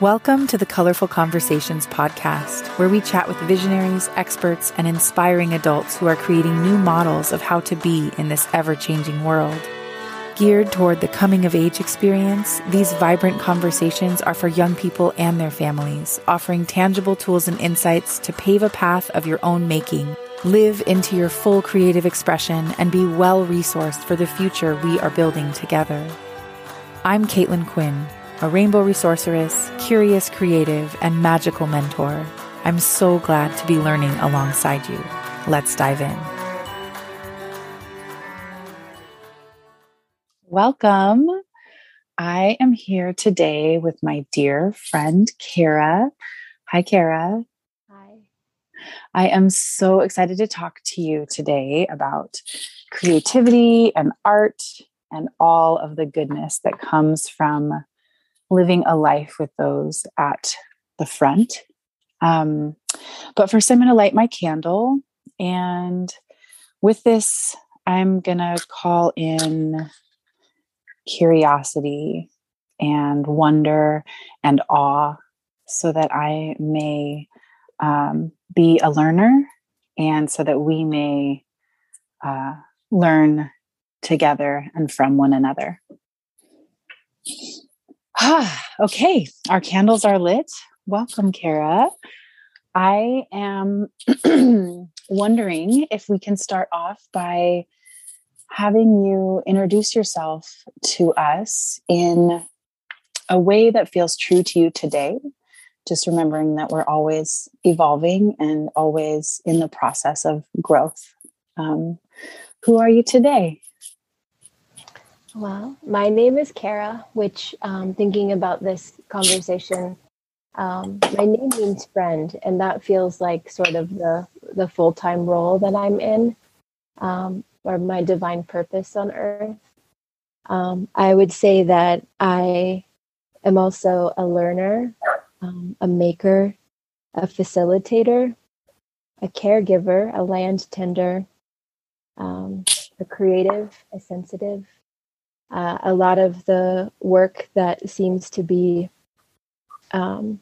Welcome to the Colorful Conversations podcast, where we chat with visionaries, experts, and inspiring adults who are creating new models of how to be in this ever changing world. Geared toward the coming of age experience, these vibrant conversations are for young people and their families, offering tangible tools and insights to pave a path of your own making. Live into your full creative expression and be well resourced for the future we are building together. I'm Caitlin Quinn a rainbow resourceress, curious creative, and magical mentor. I'm so glad to be learning alongside you. Let's dive in. Welcome. I am here today with my dear friend, Cara. Hi, Cara. Hi. I am so excited to talk to you today about creativity and art and all of the goodness that comes from living a life with those at the front. Um, but first, I'm going to light my candle. And with this, I'm going to call in curiosity and wonder and awe so that I may um, be a learner and so that we may uh, learn together and from one another. Ah, okay, our candles are lit. Welcome, Cara. I am wondering if we can start off by having you introduce yourself to us in a way that feels true to you today. Just remembering that we're always evolving and always in the process of growth. Um, who are you today? Well, my name is Cara, which um, thinking about this conversation, um, my name means friend, and that feels like sort of the the full time role that I'm in, um, or my divine purpose on earth. Um, I would say that I am also a learner, um, a maker, a facilitator, a caregiver, a land tender, um, a creative, a sensitive, uh, a lot of the work that seems to be um,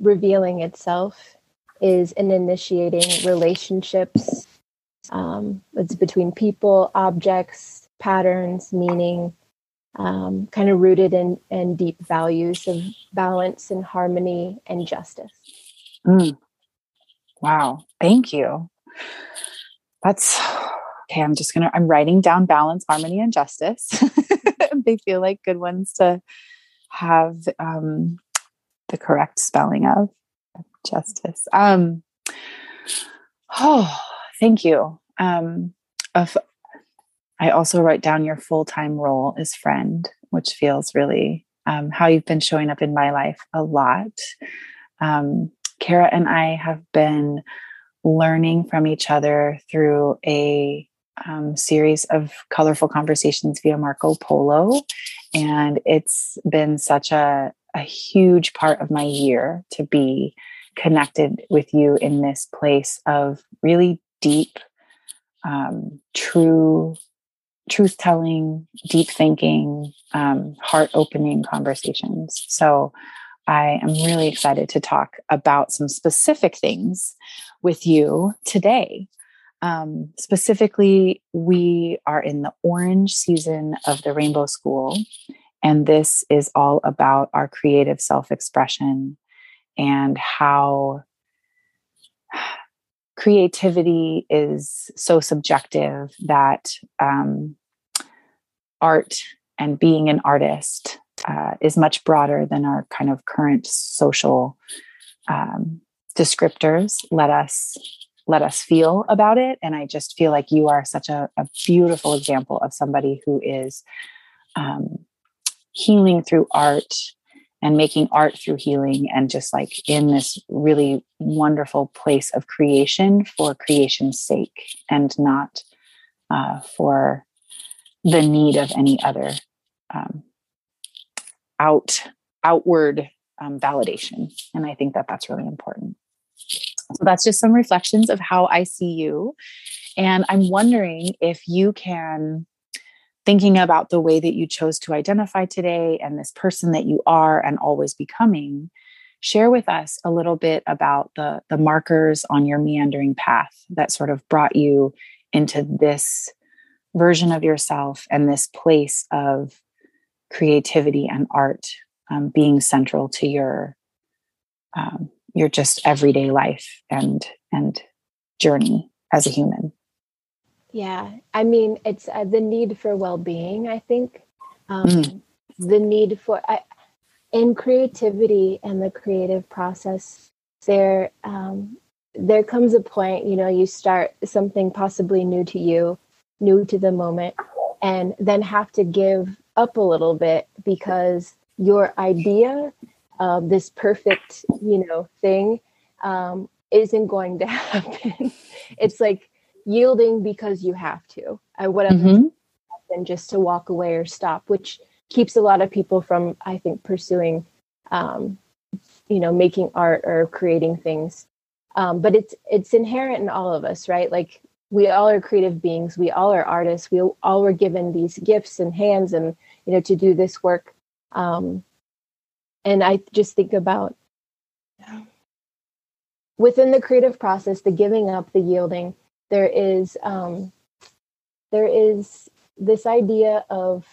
revealing itself is in initiating relationships. Um, it's between people, objects, patterns, meaning, um, kind of rooted in, in deep values of balance and harmony and justice. Mm. Wow. Thank you. That's okay, I'm just to, I'm writing down balance, harmony, and justice. they feel like good ones to have um, the correct spelling of justice. Um, oh, thank you. Um, of, I also write down your full time role as friend, which feels really um, how you've been showing up in my life a lot. Um, Cara and I have been learning from each other through a um, series of colorful conversations via Marco Polo. And it's been such a, a huge part of my year to be connected with you in this place of really deep, um, true truth telling, deep thinking, um, heart opening conversations. So I am really excited to talk about some specific things with you today. Um, specifically, we are in the orange season of the Rainbow School, and this is all about our creative self expression and how creativity is so subjective that um, art and being an artist uh, is much broader than our kind of current social um, descriptors let us let us feel about it. And I just feel like you are such a, a beautiful example of somebody who is um, healing through art and making art through healing and just like in this really wonderful place of creation for creation's sake and not uh, for the need of any other um, out outward um, validation and i think that that's really important so that's just some reflections of how I see you. And I'm wondering if you can thinking about the way that you chose to identify today and this person that you are and always becoming, share with us a little bit about the, the markers on your meandering path that sort of brought you into this version of yourself and this place of creativity and art um, being central to your um, your just everyday life and and journey as a human yeah i mean it's uh, the need for well-being i think um, mm. the need for I, in creativity and the creative process there um, there comes a point you know you start something possibly new to you new to the moment and then have to give up a little bit because your idea of this perfect you know thing um, isn't going to happen. It's like yielding because you have to. Uh, whatever mm-hmm. than just to walk away or stop which keeps a lot of people from i think pursuing um, you know making art or creating things. Um, but it's it's inherent in all of us right? Like we all are creative beings. We all are artists. We all were given these gifts and hands and you know to do this work. Um, and i just think about within the creative process the giving up the yielding there is um, there is this idea of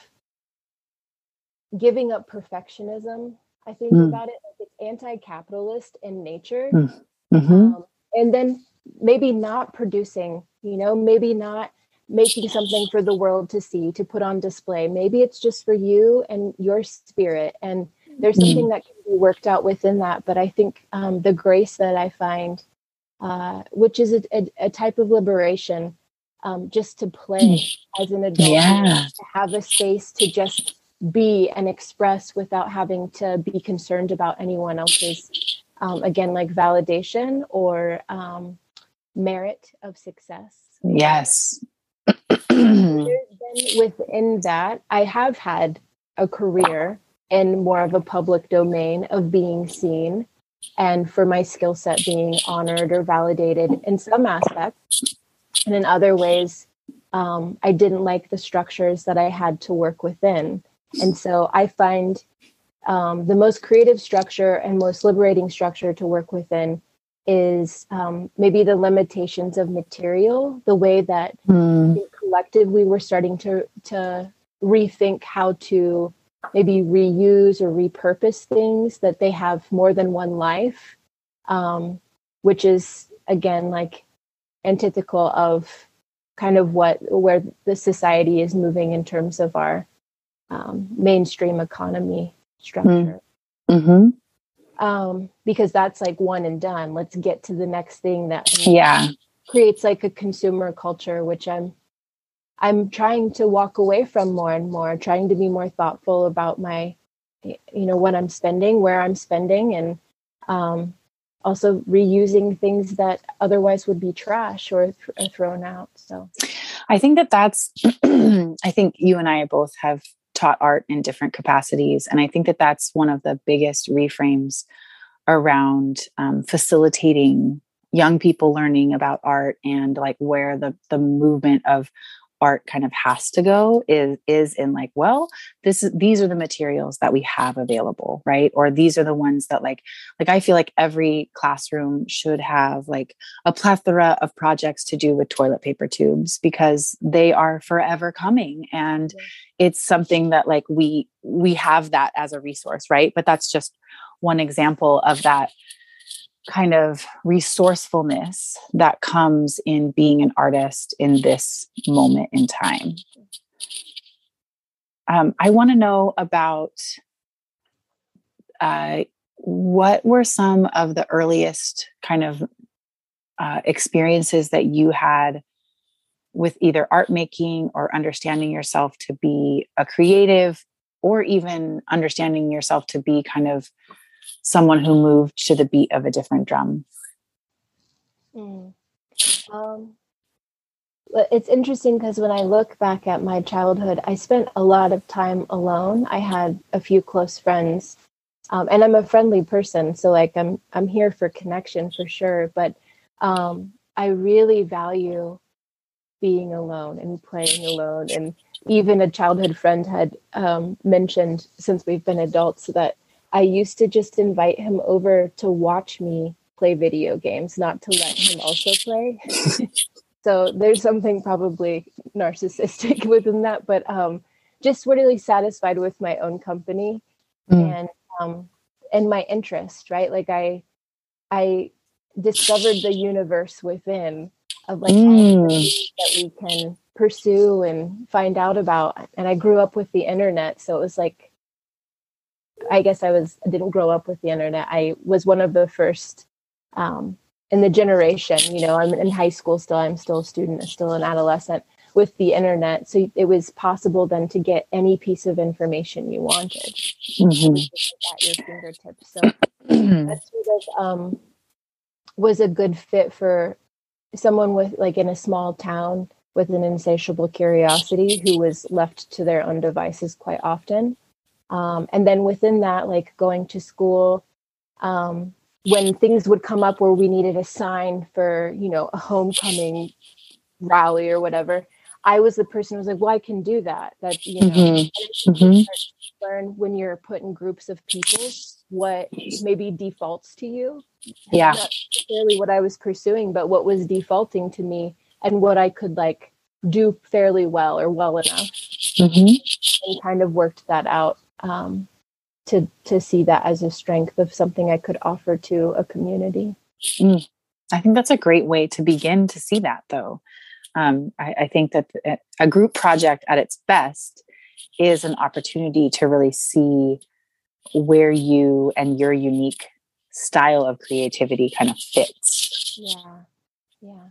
giving up perfectionism i think mm. about it like it's anti-capitalist in nature mm. mm-hmm. um, and then maybe not producing you know maybe not making something for the world to see to put on display maybe it's just for you and your spirit and there's mm. something that can be worked out within that but i think um, the grace that i find uh, which is a, a, a, type of liberation um, just to play mm. as an adult yeah. to have a space to just be and express without having to be concerned about anyone else's um, again like validation or um, merit of success. Yes. within that, I have had a career in more of a public domain of being seen and for my skill set being honored or validated in some aspects. And in other ways, um, I didn't like the structures that I had to work within. And so I find um, the most creative structure and most liberating structure to work within is um, maybe the limitations of material, the way that mm. collectively we're starting to to rethink how to maybe reuse or repurpose things that they have more than one life, um, which is again like antithetical of kind of what where the society is moving in terms of our um, mainstream economy structure. Mm. Mm-hmm um, because that's like one and done. Let's get to the next thing that yeah creates like a consumer culture, which I'm I'm trying to walk away from more and more, trying to be more thoughtful about my you know what I'm spending, where I'm spending, and um, also reusing things that otherwise would be trash or, th- or thrown out. So I think that that's I think you and I both have taught art in different capacities. And I think that that's one of the biggest reframes around um, facilitating young people learning about art and like where the the movement of art kind of has to go is is in like well this is these are the materials that we have available right? Or these are the ones that like like i feel like every classroom should have like a plethora of projects to do with toilet paper tubes because they are forever coming and it's something that like we we have that as a resource right? But that's just one example of that kind of resourcefulness that comes in being an artist in this moment in time. Um, I want to know about uh, what were some of the earliest kind of uh, experiences that you had with either art making or understanding yourself to be a creative or even understanding yourself to be kind of someone who moved to the beat of a different drum? Mm. Um, it's interesting because when I look back at my childhood, I spent a lot of time alone. I had a few close friends, um, and I'm a friendly person, so like I'm I'm here for connection for sure. But um, I really value being alone and playing alone and even a childhood friend had um, mentioned since we've been adults that I used to just invite him over to watch me play video games, not to let him also play. so there's something probably narcissistic within that, but um, just really satisfied with my own company mm. and um, and my interest, right? Like I I discovered the universe within of like mm. that we can pursue and find out about. And I grew up with the internet, so it was like I guess I was I didn't grow up with the internet. I was one of the first um, in the generation. You know, I'm in high school still. I'm still a student. I'm still an adolescent with the internet. So it was possible then to get any piece of information you wanted mm-hmm. at your fingertips. So that sort of um, was a good fit for someone with like in a small town with an insatiable curiosity who was left to their own devices quite often. Um, and then within that, like going to school, um, when things would come up where we needed a sign for, you know, a homecoming rally or whatever, I was the person who was like, well, I can do that. That, you know, mm-hmm. Mm-hmm. learn when you're put in groups of people what maybe defaults to you. Yeah. Not necessarily what I was pursuing, but what was defaulting to me and what I could like do fairly well or well enough. Mm-hmm. And kind of worked that out um, to to see that as a strength of something I could offer to a community. Mm. I think that's a great way to begin to see that, though. Um, I, I think that a group project at its best is an opportunity to really see where you and your unique style of creativity kind of fits. Yeah. Yeah.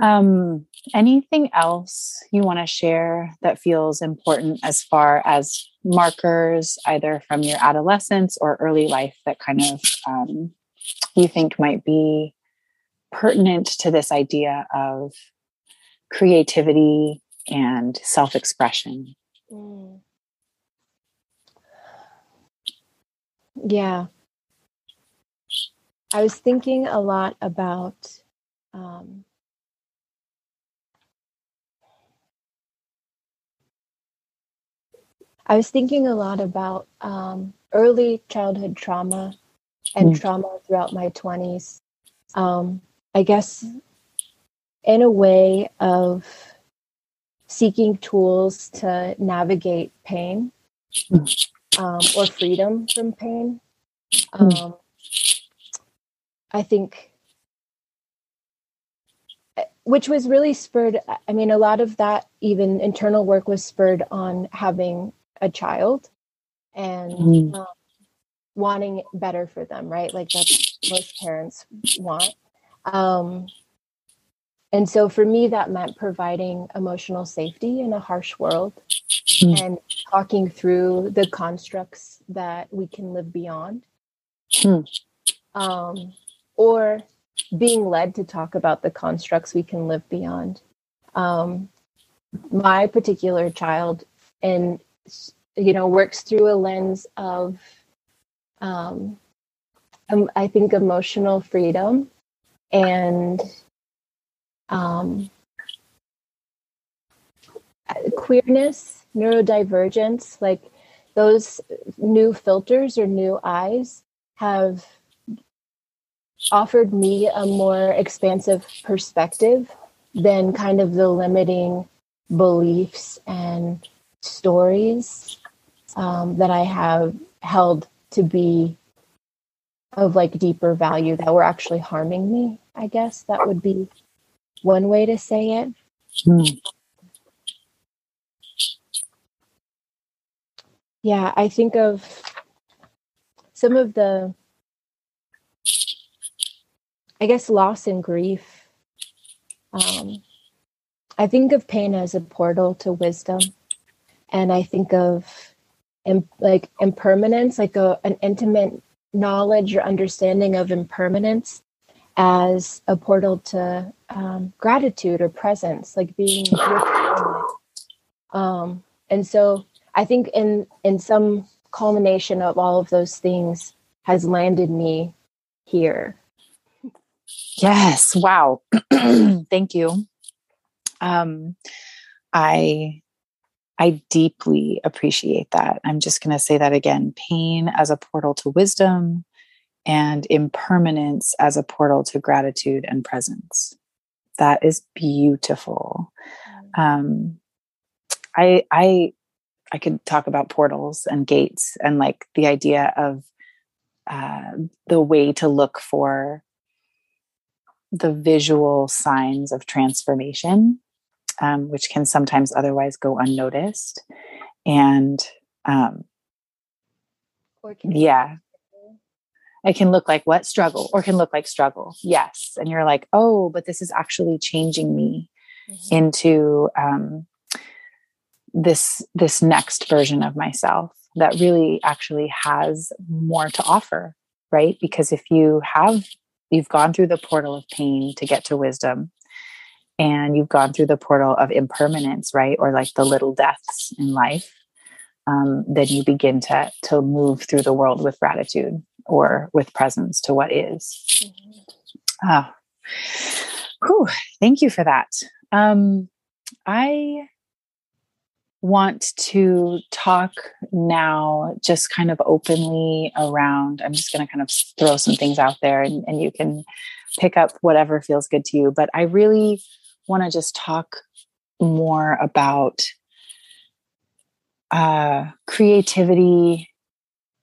Um, anything else you want to share that feels important as far as markers, either from your adolescence or early life, that kind of um, you think might be pertinent to this idea of creativity and self expression? Mm. Yeah. I was thinking a lot about um, I was thinking a lot about um, early childhood trauma and mm. trauma throughout my 20s. Um, I guess in a way of seeking tools to navigate pain mm. um, or freedom from pain. Hmm. Um, I think, eh, which was really spurred. I mean, a lot of that, even internal work, was spurred on having a child and mm. um, wanting better for them, right? Like that's most parents want. Um, and so for me, that meant providing emotional safety in a harsh world mm. and talking through the constructs that we can live beyond. Mm. Um, or being led to talk about the constructs we can live beyond. Um, my particular child, and you know, works through a lens of, um, I think, emotional freedom and um, queerness, neurodivergence, like those new filters or new eyes have offered me a more expansive perspective than kind of the limiting beliefs and stories um, that I have held to be of like deeper value that were actually harming me. I guess that would be one way to say it. Mm. Yeah, I think of some of the, I guess, loss and grief. Um, I think of pain as a portal to wisdom. And I think of like impermanence, like a, an intimate knowledge or understanding of impermanence as a portal to um, gratitude or presence, like being with um, and so I think in in some culmination of all of those things has landed me here. Yes. Wow. Thank you Um, I I deeply appreciate that. I'm just going to say that again. Pain as a portal to wisdom, and impermanence as a portal to gratitude and presence. That is beautiful. Mm. Um, I I I could talk about portals and gates and like the idea of uh, the way to look for the visual signs of transformation, um, which can sometimes otherwise go unnoticed. And um, yeah, it can look like what struggle or can look like struggle. Yes. And you're like, oh, but this is actually changing me mm-hmm. into um, this this next version of myself that really actually has more to offer right because if you have you've gone through the portal of pain to get to wisdom and you've gone through the portal of impermanence right? Or like the little deaths in life um, then you begin to to move through the world with gratitude or with presence to what is. oh Whew, thank you for that. Um, i want to talk now just kind of openly around i'm just going to kind of throw some things out there and, and you can pick up whatever feels good to you but i really want to just talk more about uh, creativity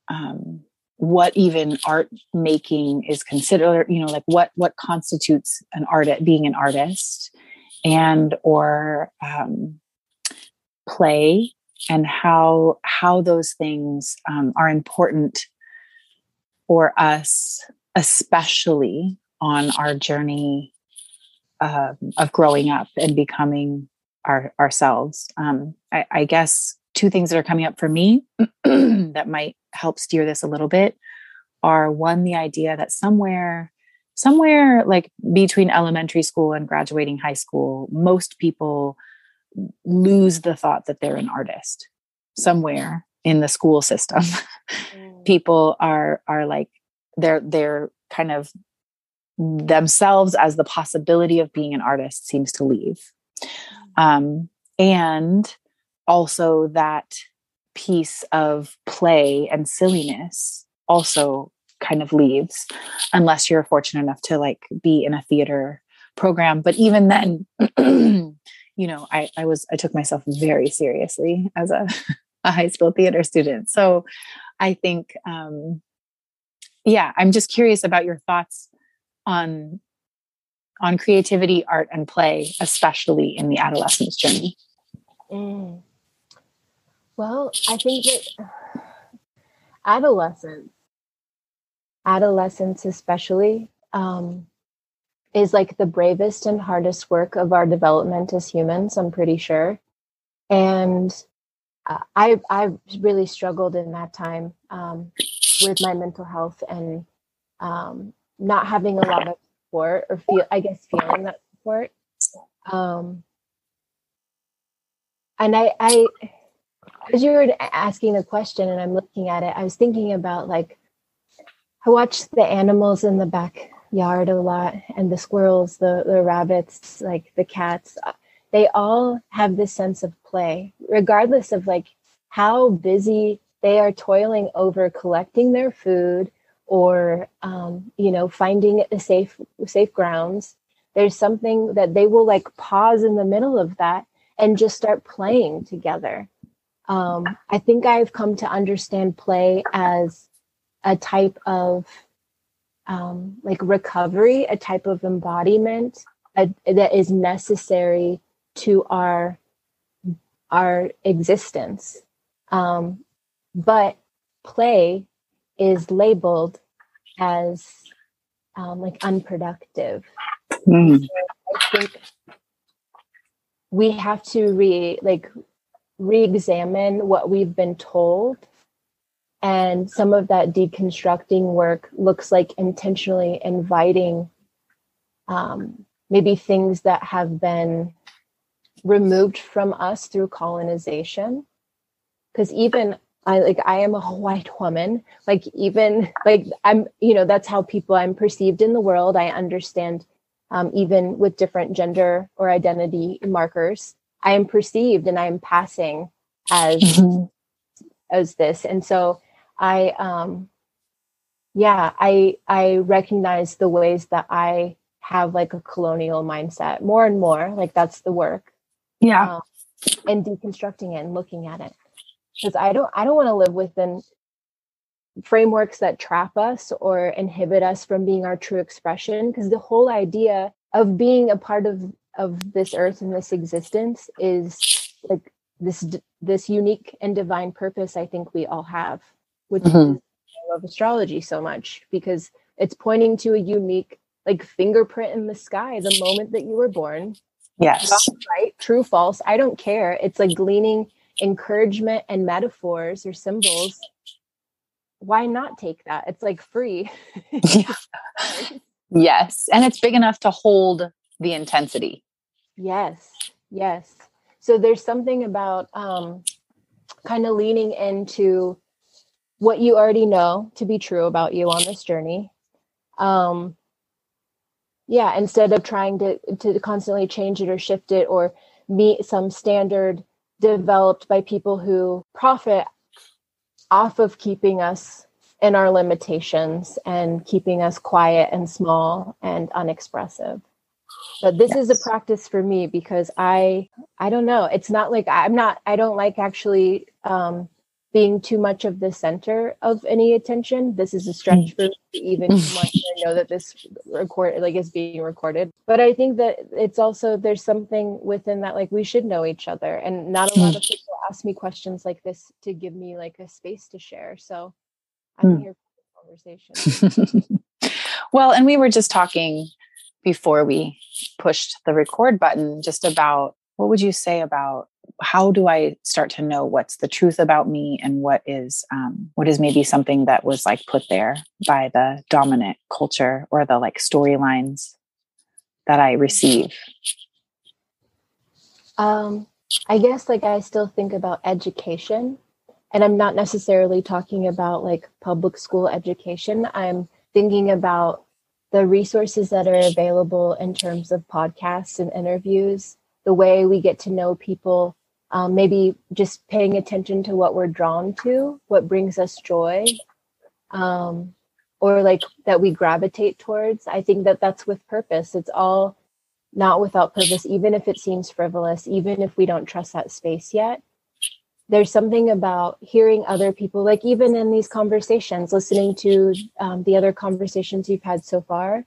um, what even art making is considered you know like what what constitutes an art being an artist and or um, play and how how those things um, are important for us especially on our journey uh, of growing up and becoming our ourselves um, I, I guess two things that are coming up for me that might help steer this a little bit are one the idea that somewhere somewhere like between elementary school and graduating high school most people lose the thought that they're an artist somewhere in the school system mm. people are are like they're they're kind of themselves as the possibility of being an artist seems to leave mm. um, and also that piece of play and silliness also kind of leaves unless you're fortunate enough to like be in a theater program but even then you know, I, I was, I took myself very seriously as a, a high school theater student. So I think, um, yeah, I'm just curious about your thoughts on, on creativity, art, and play, especially in the adolescence journey. Mm. Well, I think that adolescence, adolescence especially, um, is like the bravest and hardest work of our development as humans, I'm pretty sure. And I I've really struggled in that time um, with my mental health and um, not having a lot of support or feel I guess feeling that support. Um, and I I as you were asking the question and I'm looking at it, I was thinking about like I watched the animals in the backyard a lot and the squirrels the the rabbits like the cats they all have this sense of play regardless of like how busy they are toiling over collecting their food or um, you know finding a safe safe grounds there's something that they will like pause in the middle of that and just start playing together um, i think i've come to understand play as a type of um, like recovery, a type of embodiment a, that is necessary to our our existence. Um, but play is labeled as um, like unproductive. Mm. I think we have to re like re-examine what we've been told and some of that deconstructing work looks like intentionally inviting um, maybe things that have been removed from us through colonization. Because even I like I am a white woman. Like even like I'm, you know, that's how people I'm perceived in the world. I understand um, even with different gender or identity markers. I am perceived and I am passing as mm-hmm. as this, and so I, um, yeah, I I recognize the ways that I have like a colonial mindset more and more. Like that's the work. Yeah, um, and deconstructing it and looking at it because I don't I don't want to live within frameworks that trap us or inhibit us from being our true expression because the whole idea of being a part of of this earth and this existence is like this this unique and divine purpose i think we all have which mm-hmm. is i love astrology so much because it's pointing to a unique like fingerprint in the sky the moment that you were born. Yes. Right? True false i don't care. It's like gleaning encouragement and metaphors or symbols why not take that? It's like free. yeah. Yes. And it's big enough to hold the intensity. Yes. Yes. So there's something about um, kind of leaning into what you already know to be true about you on this journey. Um, yeah, instead of trying to to constantly change it or shift it or meet some standard developed by people who profit off of keeping us in our limitations and keeping us quiet and small and unexpressive but this yes. is a practice for me because i i don't know it's not like i'm not i don't like actually um being too much of the center of any attention this is a stretch for me even much i know that this record like is being recorded but i think that it's also there's something within that like we should know each other and not a lot of people ask me questions like this to give me like a space to share. So I'm mm. here for the conversation. well, and we were just talking before we pushed the record button just about what would you say about how do I start to know what's the truth about me and what is um, what is maybe something that was like put there by the dominant culture or the like storylines that I receive? Um, I guess like I still think about education and I'm not necessarily talking about like public school education. I'm thinking about the resources that are available in terms of podcasts and interviews, the way we get to know people, um, maybe just paying attention to what we're drawn to, what brings us joy, um, or like that we gravitate towards. I think that that's with purpose. It's all not without purpose, even if it seems frivolous, even if we don't trust that space yet. There's something about hearing other people, like even in these conversations, listening to um, the other conversations you've had so far.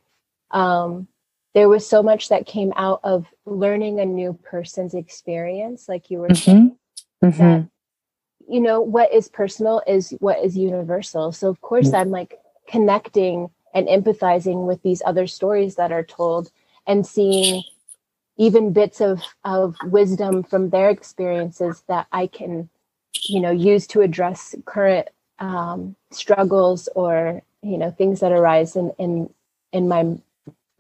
Um, there was so much that came out of learning a new person's experience, like you were mm-hmm. saying, mm-hmm. that you know what is personal is what is universal. So of course, mm-hmm. I'm like connecting and empathizing with these other stories that are told and seeing even bits of of wisdom from their experiences that I can, you know, use to address current um, struggles or you know things that arise in in in my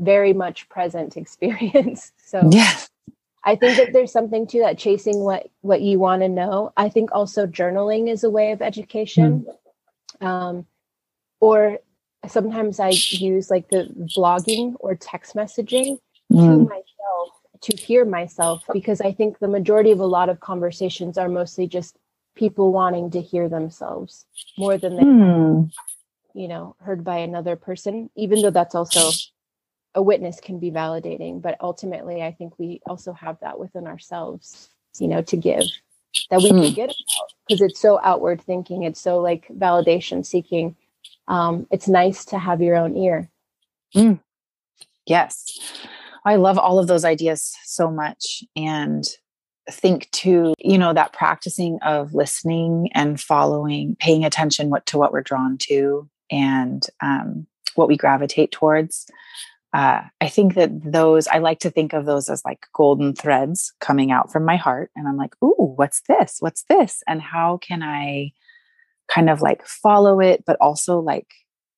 very much present experience. So yeah. I think that there's something to that chasing what what you want to know. I think also journaling is a way of education. Mm. Um, or sometimes I use like the blogging or text messaging mm. to myself to hear myself because I think the majority of a lot of conversations are mostly just people wanting to hear themselves more than they mm. you know heard by another person even though that's also a witness can be validating but ultimately I think we also have that within ourselves you know to give that we mm. forget about because it's so outward thinking it's so like validation seeking um, it's nice to have your own ear. Mm. Yes. I love all of those ideas so much. And think to, you know, that practicing of listening and following, paying attention what to what we're drawn to and um, what we gravitate towards. Uh, I think that those, I like to think of those as like golden threads coming out from my heart. And I'm like, ooh, what's this? What's this? And how can I kind of like follow it, but also like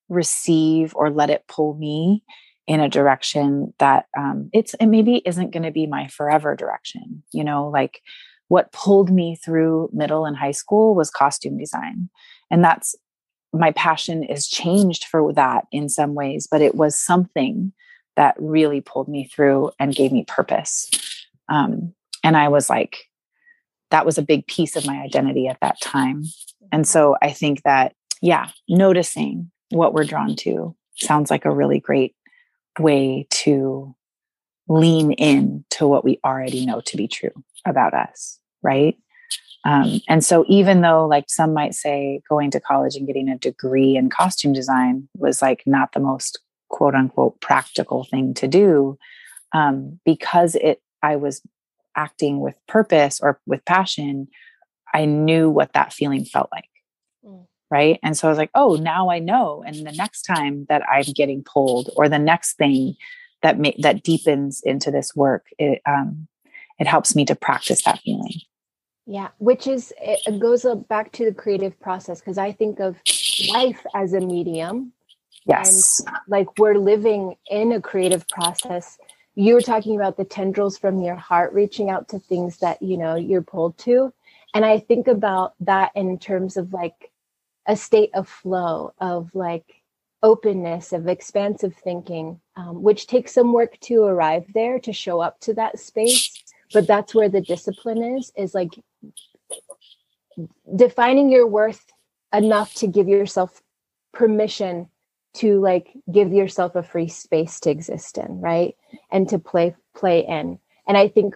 receive or let it pull me in a direction that um, it's it maybe isn't going to be my forever direction. You know, like what pulled me through middle and high school was costume design, and that's my passion is changed for that in some ways, but it was something that really pulled me through and gave me purpose. Um, and I was like, that was a big piece of my identity at that time. And so I think that, yeah, noticing what we're drawn to sounds like a really great way to lean in to what we already know to be true about us, right? Um, and so, even though, like, some might say going to college and getting a degree in costume design was like not the most quote unquote practical thing to do, um, because it, I was acting with purpose or with passion, I knew what that feeling felt like. Mm. Right. And so I was like, oh, now I know. And the next time that I'm getting pulled or the next thing that ma- that deepens into this work, it, um, it helps me to practice that feeling. Yeah, which is it goes back to the creative process because I think of life as a medium. Yes. And like we're living in a creative process you were talking about the tendrils from your heart reaching out to things that you know you're pulled to and i think about that in terms of like a state of flow of like openness of expansive thinking um, which takes some work to arrive there to show up to that space but that's where the discipline is is like defining your worth enough to give yourself permission to like give yourself a free space to exist in right and to play play in and i think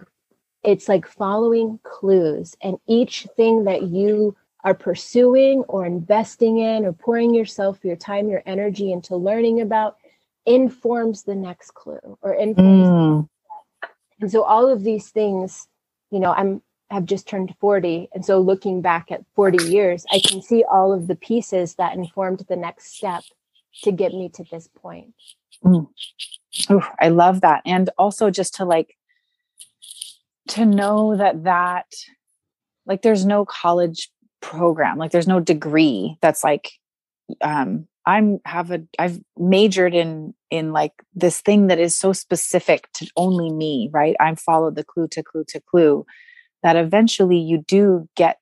it's like following clues and each thing that you are pursuing or investing in or pouring yourself your time your energy into learning about informs the next clue or informs mm. and so all of these things you know i'm have just turned 40 and so looking back at 40 years i can see all of the pieces that informed the next step to get me to this point. Mm. Oh, I love that. And also just to like, to know that that, like, there's no college program, like, there's no degree that's like, um, I'm have a I've majored in in like this thing that is so specific to only me, right? I'm followed the clue to clue to clue that eventually you do get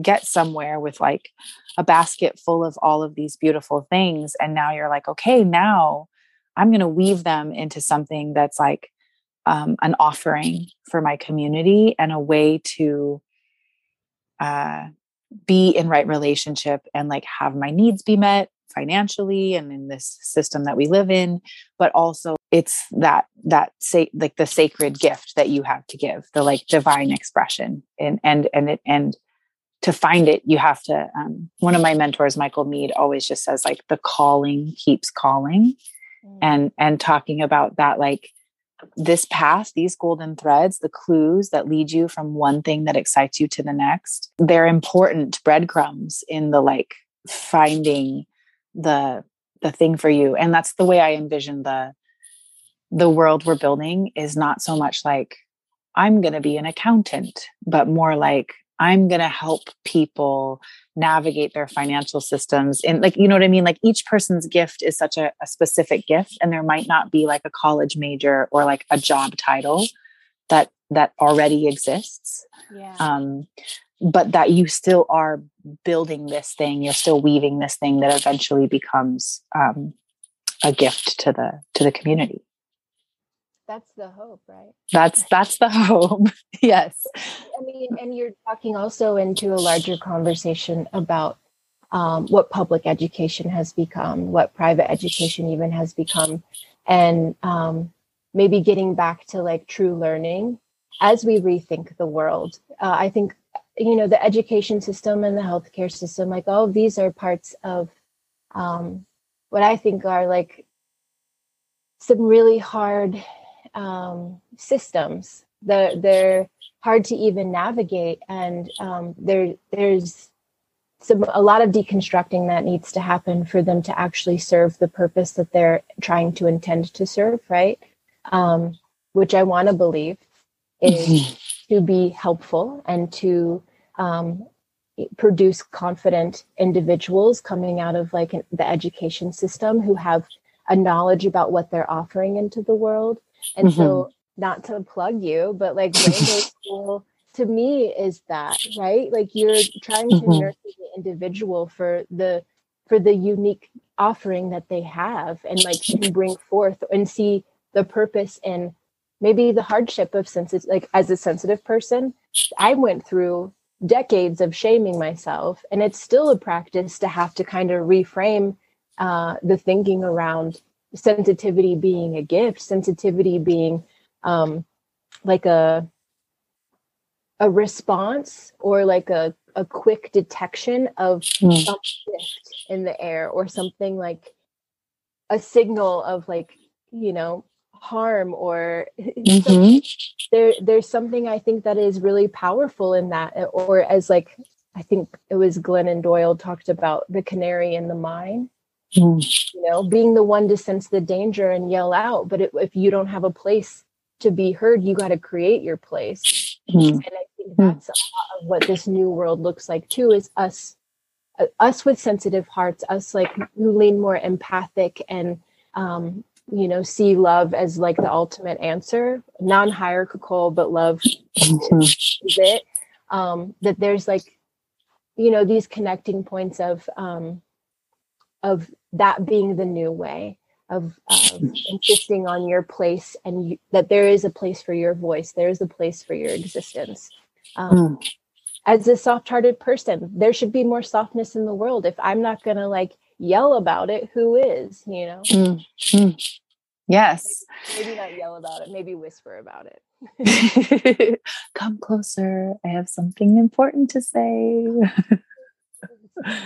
get somewhere with like a basket full of all of these beautiful things and now you're like okay now i'm going to weave them into something that's like um, an offering for my community and a way to uh, be in right relationship and like have my needs be met financially and in this system that we live in but also it's that that say like the sacred gift that you have to give the like divine expression and and and it and to find it you have to um, one of my mentors Michael Meade always just says like the calling keeps calling mm. and and talking about that like this path these golden threads the clues that lead you from one thing that excites you to the next they're important breadcrumbs in the like finding the the thing for you and that's the way i envision the the world we're building is not so much like i'm going to be an accountant but more like I'm going to help people navigate their financial systems. And like, you know what I mean? Like each person's gift is such a, a, specific gift and there might not be like a college major or like a job title that, that already exists. Yeah. Um, but that you still are building this thing, you're still weaving this thing that eventually becomes, um, a gift to the, to the community. That's the hope right? That's that's the hope. Yes. I mean and you're talking also into a larger conversation about um, what public education has become what private education even has become and um, maybe getting back to like true learning. As we rethink the world uh, i think you know the education system and the healthcare system like all of these are parts of um, what i think are like some really hard um, systems. They're, they're hard to even navigate, and um, there there's some a lot of deconstructing that needs to happen for them to actually serve the purpose that they're trying to intend to serve, right? Um, which I want to believe is mm-hmm. To be helpful and to um, produce confident individuals coming out of like the education system who have a knowledge about what they're offering into the world and mm-hmm. so, not to plug you, but like Rainbow School to me is that, right? Like you're trying to mm-hmm. nurture the individual for the for the unique offering that they have and like can bring forth and see the purpose and maybe the hardship of sensitive like as a sensitive person i went through decades of shaming myself and it's still a practice to have to kind of reframe uh, the thinking around sensitivity being a gift sensitivity being um, like a a response or like a, a quick detection of mm. some shift in the air or something like a signal of like you know harm or mm-hmm. there there's something i think that is really powerful in that or as like i think it was glennon doyle talked about the canary in the mine mm. you know being the one to sense the danger and yell out but it, if you don't have a place to be heard you got to create your place mm. and i think that's mm. what this new world looks like too is us uh, us with sensitive hearts us like who lean more empathic and um, you know see love as like the ultimate answer non-hierarchical but love mm-hmm. is it um that there's like you know these connecting points of um of that being the new way of um, insisting on your place and you, that there is a place for your voice there is a place for your existence um, mm. as a soft-hearted person there should be more softness in the world if i'm not gonna like yell about it, who is, you know? Mm-hmm. Yes. Maybe, maybe, not yell about it, maybe whisper about it. Come closer. I have something important to say.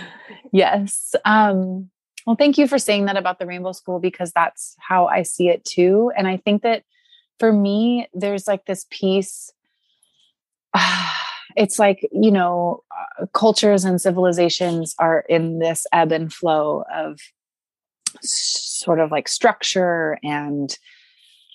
yes. Um, well, thank you for saying that about the Rainbow School because that's how I see it too. And I think that for me, there's like this piece. Uh, it's like you know uh, cultures and civilizations are in this ebb and flow of sort of like structure and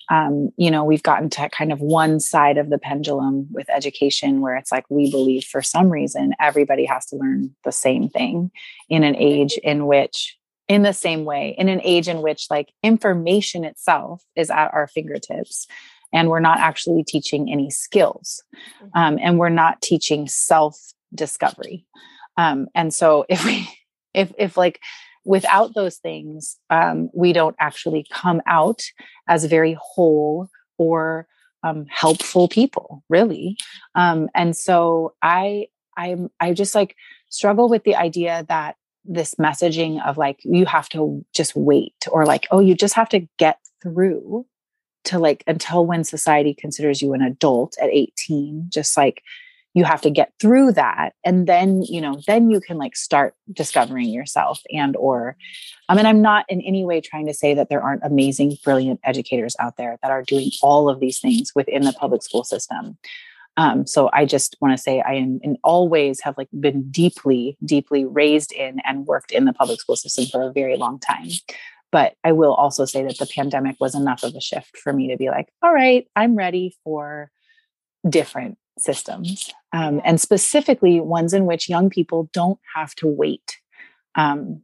um, you know we've gotten to kind of one side of the pendulum with education where it's like we believe for some reason everybody has to learn the same thing in an age in which in the same way in an age in which like information itself is at our fingertips and we're not actually teaching any skills mm-hmm. um, and we're not teaching self discovery um, and so if we if if like without those things um, we don't actually come out as very whole or um, helpful people really um, and so i i'm i just like struggle with the idea that this messaging of like you have to just wait or like oh you just have to get through to like until when society considers you an adult at 18 just like you have to get through that and then you know then you can like start discovering yourself and or i mean i'm not in any way trying to say that there aren't amazing brilliant educators out there that are doing all of these things within the public school system. Um, so i just want to say i in, in all ways have like been deeply deeply raised in and worked in the public school system for a very long time but I will also say that the pandemic was enough of a shift for me to be like, all right, I'm ready for different systems. Um, and specifically ones in which young people don't have to wait um,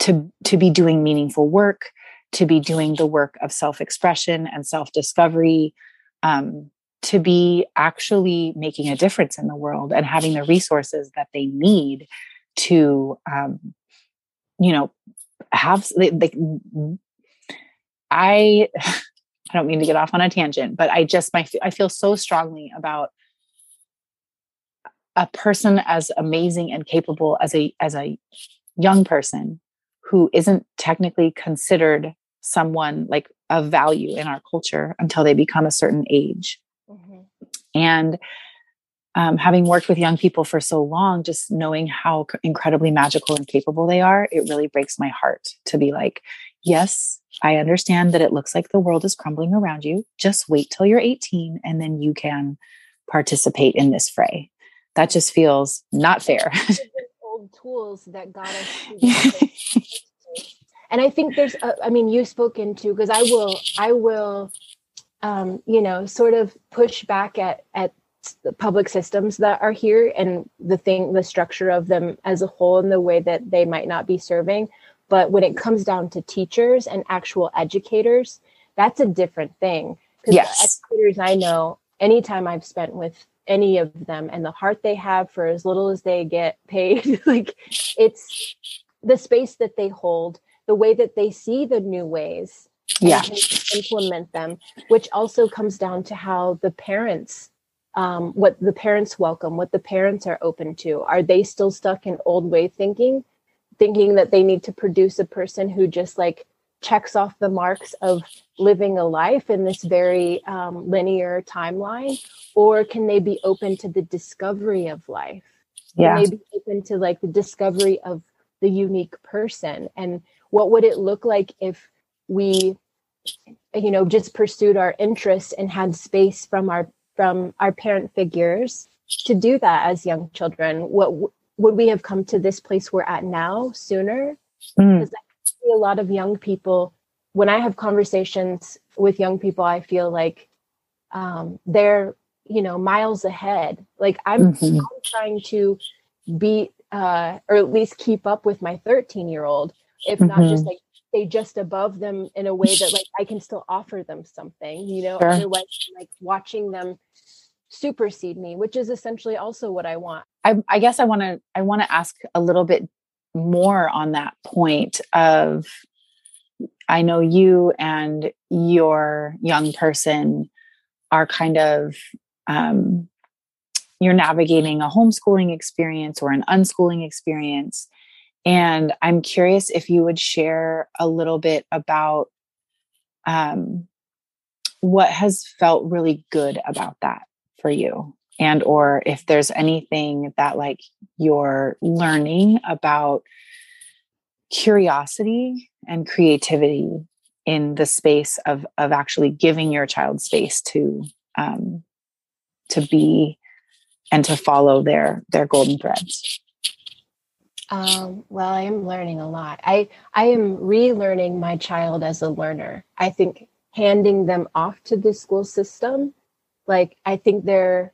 to, to be doing meaningful work, to be doing the work of self expression and self discovery, um, to be actually making a difference in the world and having the resources that they need to, um, you know, have like I I don't mean to get off on a tangent, but I just my I feel so strongly about a person as amazing and capable as a as a young person who isn't technically considered someone like of value in our culture until they become a certain age. Mm-hmm. And um, having worked with young people for so long, just knowing how incredibly magical and capable they are, it really breaks my heart to be like, yes, I understand that it looks like the world is crumbling around you. Just wait till you're 18 and then you can participate in this fray. That just feels not fair. old tools that got us. and I think there's, a, I mean, you spoke into because I will, I will, um, you know, sort of push back at at the public systems that are here and the thing the structure of them as a whole and the way that they might not be serving. But when it comes down to teachers and actual educators that's a different thing. Because yes. educators i know anytime i've spent with any of them and the heart they have for as little as they get paid like it's the space that they hold the way that they see the new ways yeah. implement them which also comes down to how the parents um, what the parents welcome what the parents are open to. Are they still stuck in old way thinking thinking that they need to produce a person who just like checks off the marks of living a life in this very um, linear timeline? Or can they be open to the discovery of life? Yeah. maybe open to like the discovery of the unique person? And what would it look like if we you know just pursued our interests and had space from our from our parent figures to do that as young children what would we have come to this place we're at now sooner mm. because i see a lot of young people when i have conversations with young people i feel like um, they're you know miles ahead like i'm, mm-hmm. I'm trying to beat uh, or at least keep up with my 13 year old if mm-hmm. not just mm-hmm. like stay just above them in a way that like I can still offer them something, you know, sure. otherwise like watching them supersede me, which is essentially also what I want. I, I guess I want to I want to ask a little bit more on that point of I know you and your young person are kind of um, you're navigating a homeschooling experience or an unschooling experience and I'm curious if you would share a little bit about um, what has felt really good about that for you and or if there's anything that like you're learning about curiosity and creativity in the space of of actually giving your child space to um to be and to follow their their golden threads um, well, I am learning a lot. I I am relearning my child as a learner. I think handing them off to the school system, like I think they're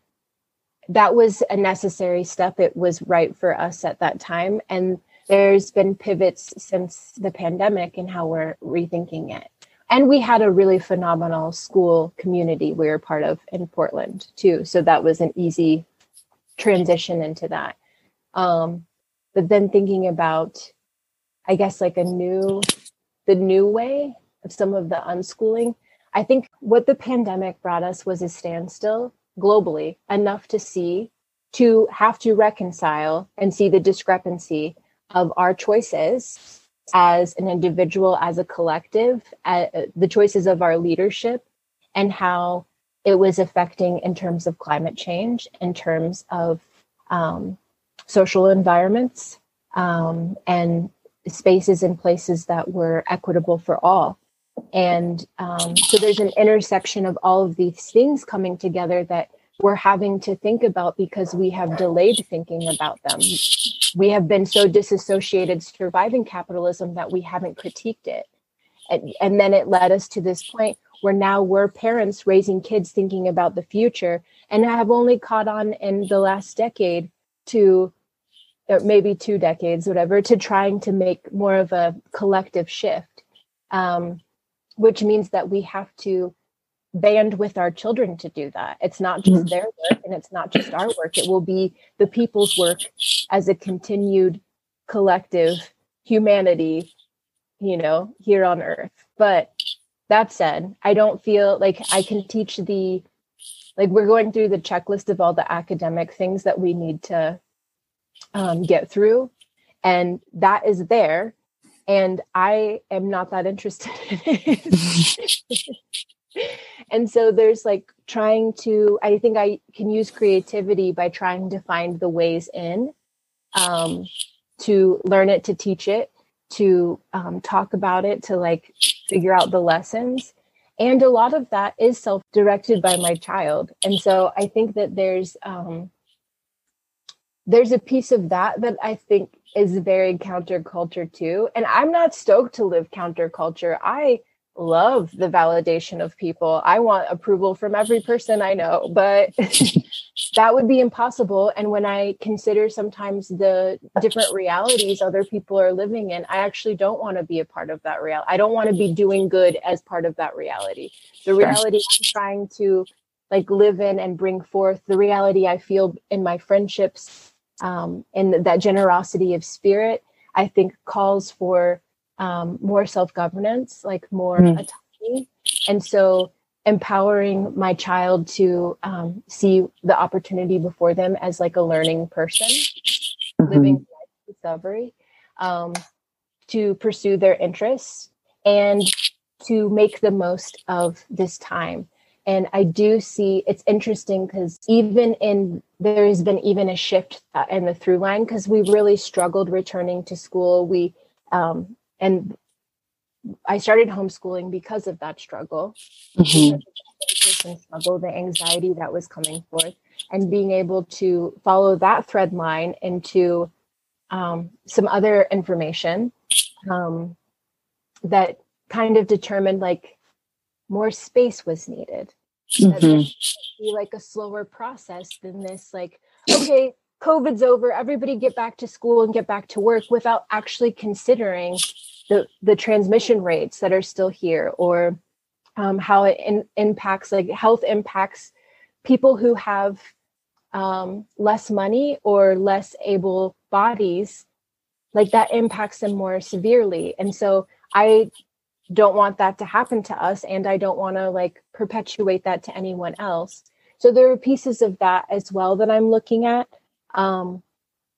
that was a necessary step. It was right for us at that time, and there's been pivots since the pandemic and how we're rethinking it. And we had a really phenomenal school community we were part of in Portland too, so that was an easy transition into that. Um, but then thinking about i guess like a new the new way of some of the unschooling i think what the pandemic brought us was a standstill globally enough to see to have to reconcile and see the discrepancy of our choices as an individual as a collective uh, the choices of our leadership and how it was affecting in terms of climate change in terms of um, social environments um, and spaces and places that were equitable for all. And um, so there's an intersection of all of these things coming together that we're having to think about because we have delayed thinking about them. We have been so disassociated surviving capitalism that we haven't critiqued it. And, and then it led us to this point where now we're parents raising kids thinking about the future and have only caught on in the last decade to maybe two decades, whatever, to trying to make more of a collective shift, um, which means that we have to band with our children to do that. It's not just mm-hmm. their work and it's not just our work. It will be the people's work as a continued collective humanity, you know, here on earth. But that said, I don't feel like I can teach the like we're going through the checklist of all the academic things that we need to um, get through. And that is there. And I am not that interested in it. and so there's like trying to, I think I can use creativity by trying to find the ways in um, to learn it, to teach it, to um, talk about it, to like figure out the lessons. And a lot of that is self directed by my child. And so I think that there's, um, there's a piece of that that I think is very counterculture too. And I'm not stoked to live counterculture. I love the validation of people. I want approval from every person I know, but that would be impossible. And when I consider sometimes the different realities other people are living in, I actually don't want to be a part of that reality. I don't want to be doing good as part of that reality. The reality I'm trying to like live in and bring forth, the reality I feel in my friendships um, and that generosity of spirit i think calls for um, more self-governance like more mm. me. And so empowering my child to um, see the opportunity before them as like a learning person, mm-hmm. living life discovery, um, to pursue their interests and to make the most of this time. And I do see it's interesting because even in there has been even a shift uh, in the through line because we really struggled returning to school. We um, and I started homeschooling because of that struggle, mm-hmm. the struggle, the anxiety that was coming forth, and being able to follow that thread line into um, some other information um, that kind of determined like more space was needed. Mm-hmm. Be like a slower process than this, like, okay, COVID's over, everybody get back to school and get back to work without actually considering the the transmission rates that are still here or um, how it in, impacts like health impacts people who have um, less money or less able bodies like that impacts them more severely and so i don't want that to happen to us and i don't want to like perpetuate that to anyone else. So there are pieces of that as well that i'm looking at um,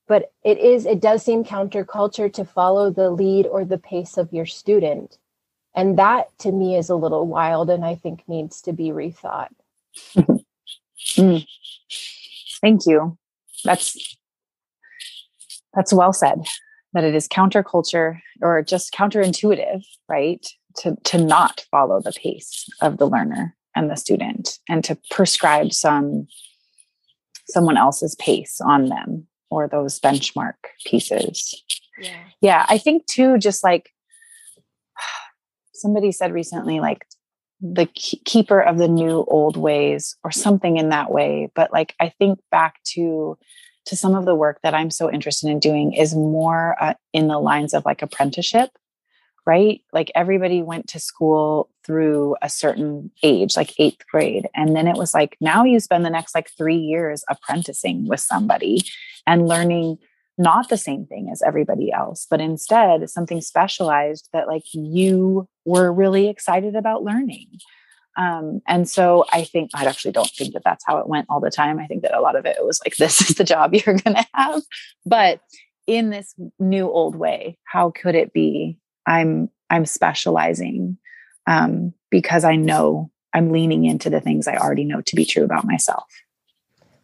but it is it does seem counterculture to follow the lead or the pace of your student. And that to me is a little wild and i think needs to be rethought. Mm. thank you. That's that's well said that it is counterculture or just counterintuitive right to to not follow the pace of the learner and the student and to prescribe some someone else's pace on them or those benchmark pieces. Yeah. yeah, I think too, just like somebody said recently, like the keeper of the new old ways or something in that way. But like, I think back to, to some of the work that I'm so interested in doing is more uh, in the lines of like apprenticeship right? Like everybody went to school through a certain age, like eighth grade. And then it was like, now you spend the next like three years apprenticing with somebody and learning not the same thing as everybody else, but instead something specialized that like you were really excited about learning. Um, and so I think I actually don't think that that's how it went all the time. I think that a lot of it was like, this is the job you're going to have. But in this new old way, how could it be I'm I'm specializing um, because I know I'm leaning into the things I already know to be true about myself.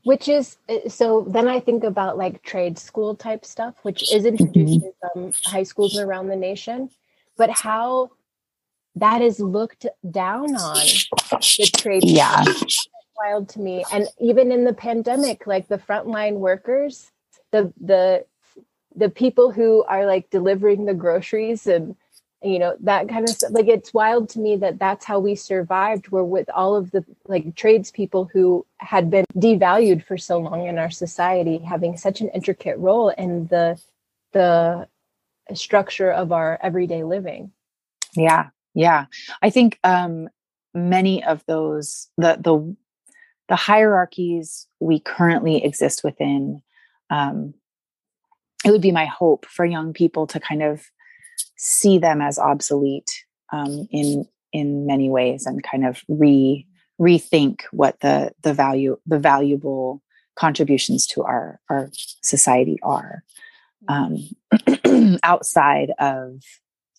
Which is uh, so. Then I think about like trade school type stuff, which is introduced mm-hmm. in some high schools around the nation, but how that is looked down on the trade. Yeah, wild to me. And even in the pandemic, like the frontline workers, the the the people who are like delivering the groceries and you know that kind of stuff like it's wild to me that that's how we survived. Were with all of the like tradespeople who had been devalued for so long in our society having such an intricate role in the the structure of our everyday living. Yeah. Yeah. I think um many of those the the the hierarchies we currently exist within um it would be my hope for young people to kind of see them as obsolete um, in in many ways and kind of re rethink what the the value the valuable contributions to our our society are um, outside of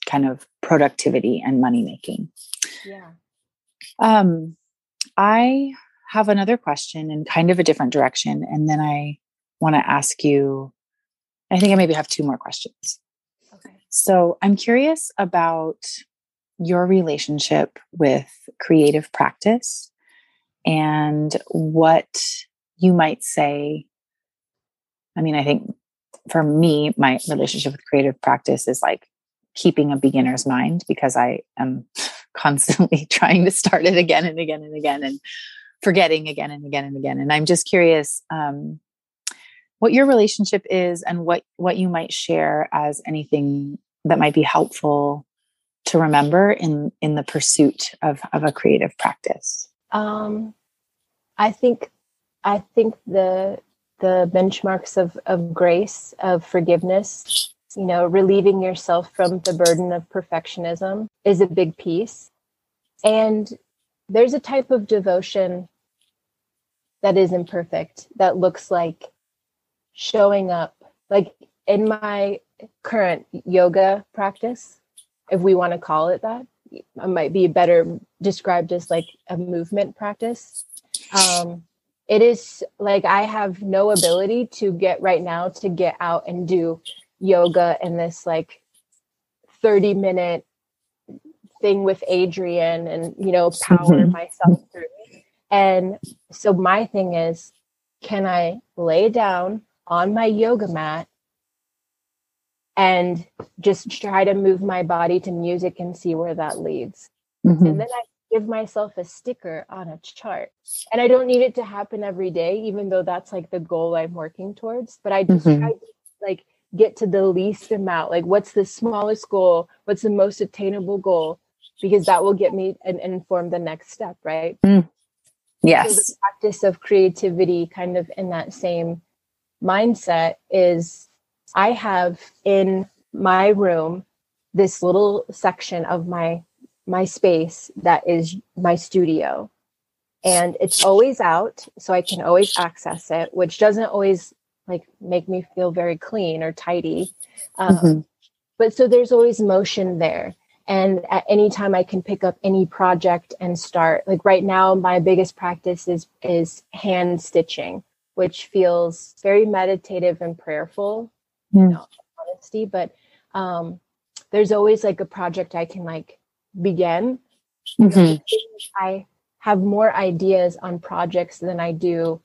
kind of productivity and money making. Yeah. Um, I have another question in kind of a different direction, and then I want to ask you I think I maybe have two more questions. Okay. So I'm curious about your relationship with creative practice and what you might say. I mean, I think for me, my relationship with creative practice is like keeping a beginner's mind because I am constantly trying to start it again and again and again and forgetting again and again and again. And I'm just curious um, what your relationship is and what what you might share as anything that might be helpful to remember in in the pursuit of of a creative practice? Um i think i think the the benchmarks of of grace of forgiveness you know relieving yourself from the burden of perfectionism is a big piece. And there's a type of devotion that is imperfect that looks like showing up like in my current yoga practice if we want to call it that it might be better described as like a movement practice um it is like i have no ability to get right now to get out and do yoga in this like 30 minute thing with Adriene and you know power mm-hmm. myself through and so my thing is can i lay down on my yoga mat and just try to move my body to music and see where that leads. Mm-hmm. And then I give myself a sticker on a chart. And I don't need it to happen every day, even though that's like the goal I'm working towards. But I just mm-hmm. try to like get to the least amount. Like, what's the smallest goal? What's the most attainable goal? Because that will get me and, and inform the next step, right? Mm. Yes. So the practice of creativity, kind of in that same mindset, is I have in my room this little section of my my space that is my studio. And it's always out so i can always access it which doesn't always like make me feel very clean or tidy. Um, mm-hmm. but so there's always motion there. And at any time i can pick up any project and start. Like right now my biggest practice is is hand stitching which feels very meditative and prayerful you hmm. know, honesty. But um, there's always like a project I can like begin. Mm-hmm. I have more ideas on projects than I do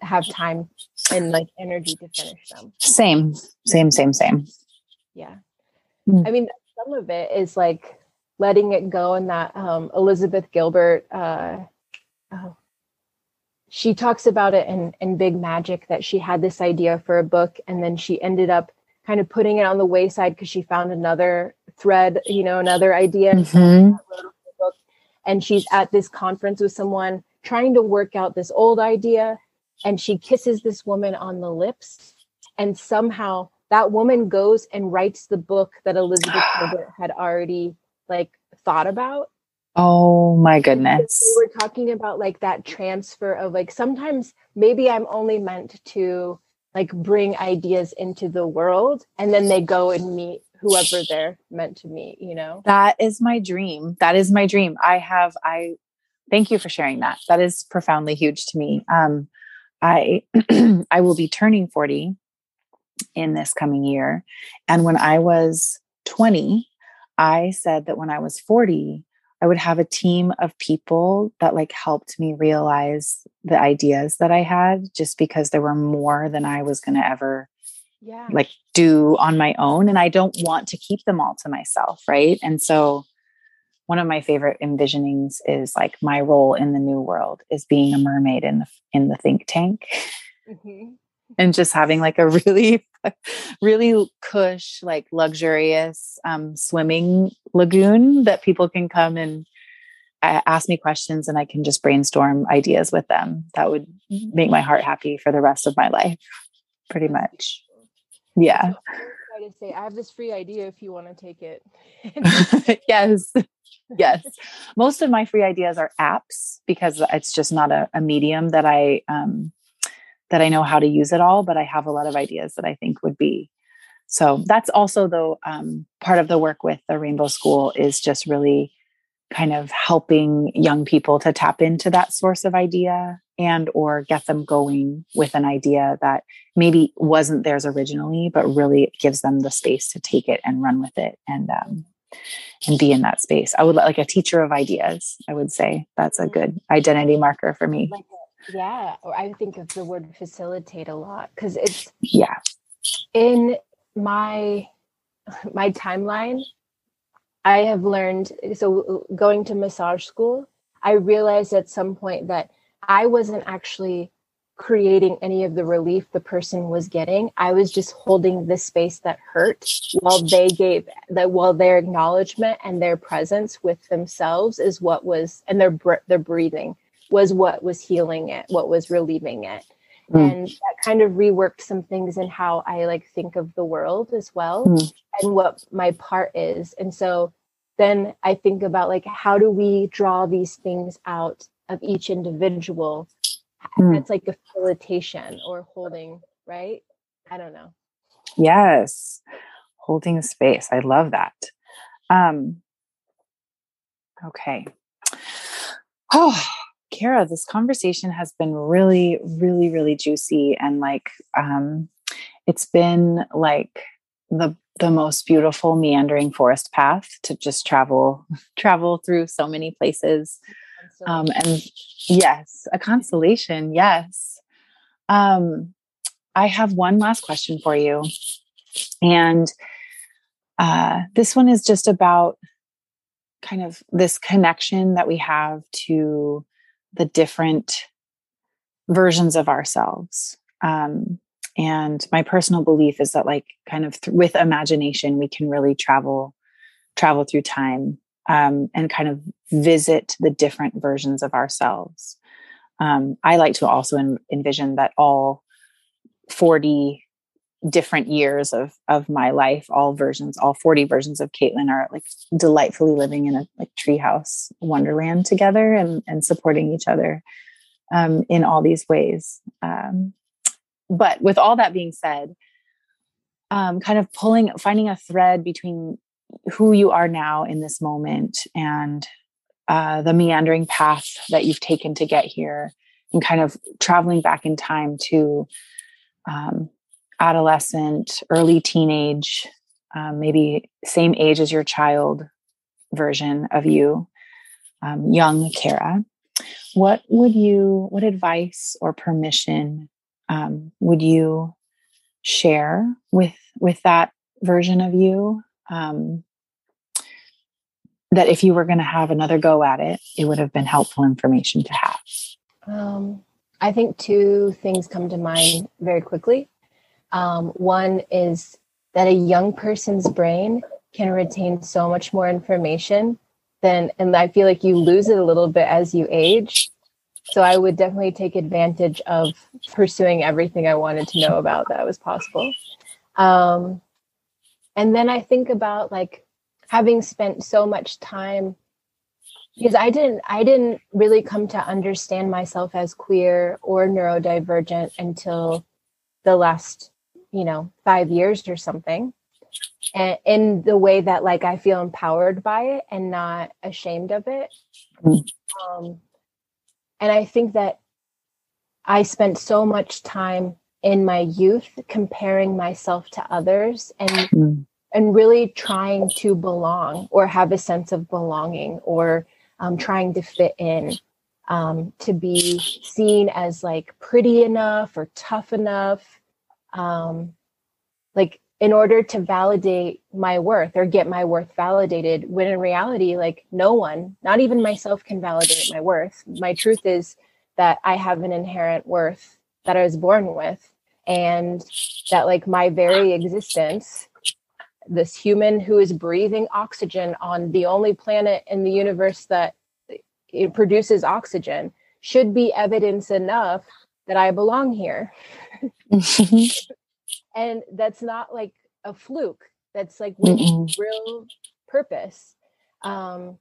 have time and like energy to finish them. Same, same, same, same. Yeah. Mm. I mean, some of it is like letting it go and that um, Elizabeth Gilbert, uh, oh, she talks about it in, in Big Magic that she had this idea for a book and then she ended up kind of putting it on the wayside because she found another thread, you know, another idea. Mm-hmm. And she's at this conference with someone trying to work out this old idea. And she kisses this woman on the lips. And somehow that woman goes and writes the book that Elizabeth Gilbert had already like thought about. Oh my goodness. We were talking about like that transfer of like sometimes maybe I'm only meant to like bring ideas into the world and then they go and meet whoever they're meant to meet, you know? That is my dream. That is my dream. I have, I thank you for sharing that. That is profoundly huge to me. Um, I, I will be turning 40 in this coming year. And when I was 20, I said that when I was 40, I would have a team of people that like helped me realize the ideas that I had just because there were more than I was going to ever yeah. like do on my own and I don't want to keep them all to myself, right? And so one of my favorite envisionings is like my role in the new world is being a mermaid in the in the think tank. Mm-hmm. and just having like a really really cush, like luxurious um, swimming lagoon that people can come and uh, ask me questions and I can just brainstorm ideas with them. That would make my heart happy for the rest of my life, pretty much. Yeah. I to say, I have this free idea if you want to take it. yes. Yes. Most of my free ideas are apps because it's just not a, a medium that I um, that I know how to use it all, but I have a lot of ideas that I think would be. So that's also though um, part of the work with the Rainbow School is just really kind of helping young people to tap into that source of idea and or get them going with an idea that maybe wasn't theirs originally but really gives them the space to take it and run with it and um, and be in that space i would like a teacher of ideas i would say that's a mm-hmm. good identity marker for me yeah, or I think of the word facilitate a lot because it's yeah. In my my timeline, I have learned so going to massage school, I realized at some point that I wasn't actually creating any of the relief the person was getting. I was just holding the space that hurt while they gave that while their acknowledgement and their presence with themselves is what was and their their breathing was what was healing it, what was relieving it. Mm. And that kind of reworked some things in how I like think of the world as well mm. and what my part is. And so then I think about like how do we draw these things out of each individual? Mm. That's like a facilitation or holding, right? I don't know. Yes. Holding space. I love that. Um okay. Oh, Cara, this conversation has been really, really, really juicy and like um it's been like the the most beautiful meandering forest path to just travel travel through so many places. Um, and yes a constellation yes. Um, i have one last question for you. And uh, this one is just about kind of this connection that we have to the different versions of ourselves. Um, and my personal belief is that like kind of th- with imagination we can really travel travel through time um, and kind of visit the different versions of ourselves. Um, i like to also en- envision that all 40 different years of of my life. All versions all 40 versions of caitlin are like delightfully living in a like treehouse wonderland together and and supporting each other um, in all these ways. Um, but with all that being said, um, kind of pulling, finding a thread between who you are now in this moment and uh, the meandering path that you've taken to get here, and kind of traveling back in time to um, adolescent, early teenage, um, maybe same age as your child version of you, um, young Cara. What would you, what advice or permission um, would you share with with that version of you um, that if you were going to have another go at it it would have been helpful information to have um, i think two things come to mind very quickly um, one is that a young person's brain can retain so much more information than and i feel like you lose it a little bit as you age so I would definitely take advantage of pursuing everything I wanted to know about that was possible. Um, and then I think about like having spent so much time because I didn't I didn't really come to understand myself as queer or neurodivergent until the last, you know, 5 years or something. And in the way that like I feel empowered by it and not ashamed of it. Mm. Um, and I think that I spent so much time in my youth comparing myself to others and mm. and really trying to belong or have a sense of belonging or um, trying to fit in um, to be seen as like pretty enough or tough enough um, like in order to validate my worth or get my worth validated when in reality like no one not even myself can validate my worth. My truth is that i have an inherent worth that i was born with and that like my very existence this human who is breathing oxygen on the only planet in the universe that it produces oxygen should be evidence enough that i belong here. And that's not like a fluke. That's like with real purpose. Um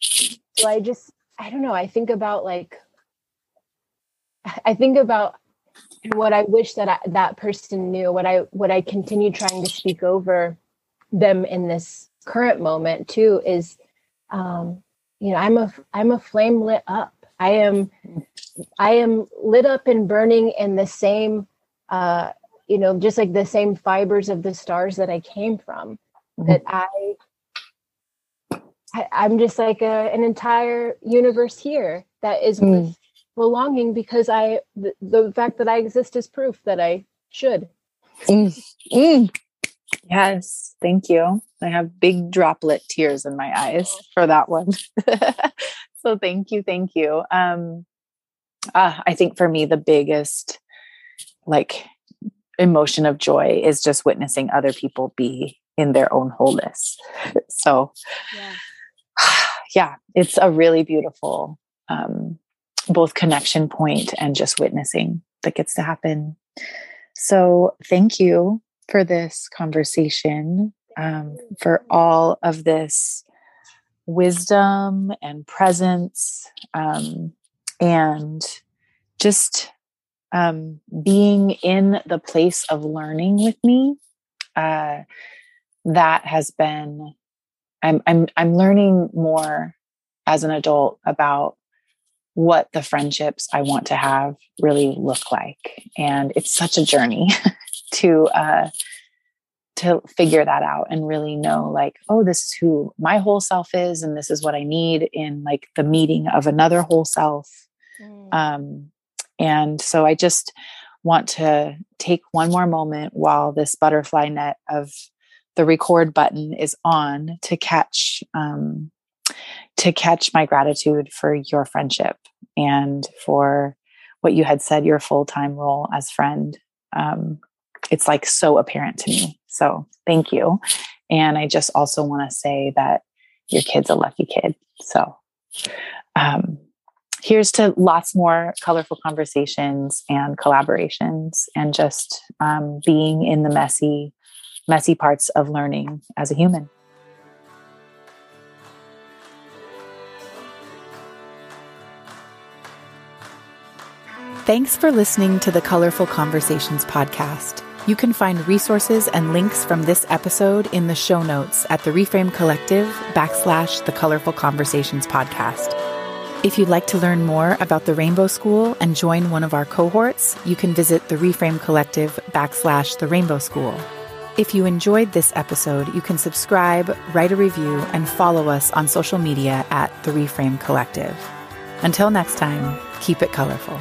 so i just i don't know. I think about like i think about what i wish that I, that person knew what i what i continue trying to speak over them in this current moment too is um you know i'm a i'm a flame lit up i am i am lit up and burning in the same uh you know just like the same fibers of the stars that i came from mm-hmm. that I, I am just like a, an entire universe here that is mm. belonging because i the, the, fact that i exist is proof that i should mm. Mm. yes thank you i have big droplet tears in my eyes for that one so thank you thank you um uh, i think for me the biggest like emotion of joy is just witnessing other people be in their own wholeness. So, yeah, yeah it's a really beautiful um, both connection point and just witnessing that gets to happen. So, thank you for this conversation, um, for all of this wisdom and presence um, and just um, being in the place of learning with me. Uh, that has been I'm I'm I'm learning more as an adult about what the friendships I want to have really look like. And it's such a journey to uh, to figure that out and really know like oh this is who my whole self is and this is what i need in like the meeting of another whole self mm. um, and so i just want to take one more moment while this butterfly net of the record button is on to catch um, to catch my gratitude for your friendship and for what you had said your full-time role as friend um, it's like so apparent to me so thank you. And I just also want to say that your kid's a lucky kid. So um, here's to lots more colorful conversations and collaborations and just um, being in the messy, messy parts of learning as a human. Thanks for listening to the Colorful Conversations podcast. You can find resources and links from this episode in the show notes at the Reframe Collective backslash the Colorful Conversations podcast. If you'd like to learn more about the Rainbow School and join one of our cohorts, you can visit the Reframe Collective backslash the Rainbow School. If you enjoyed this episode, you can subscribe, write a review, and follow us on social media at the Reframe Collective. Until next time, keep it colorful.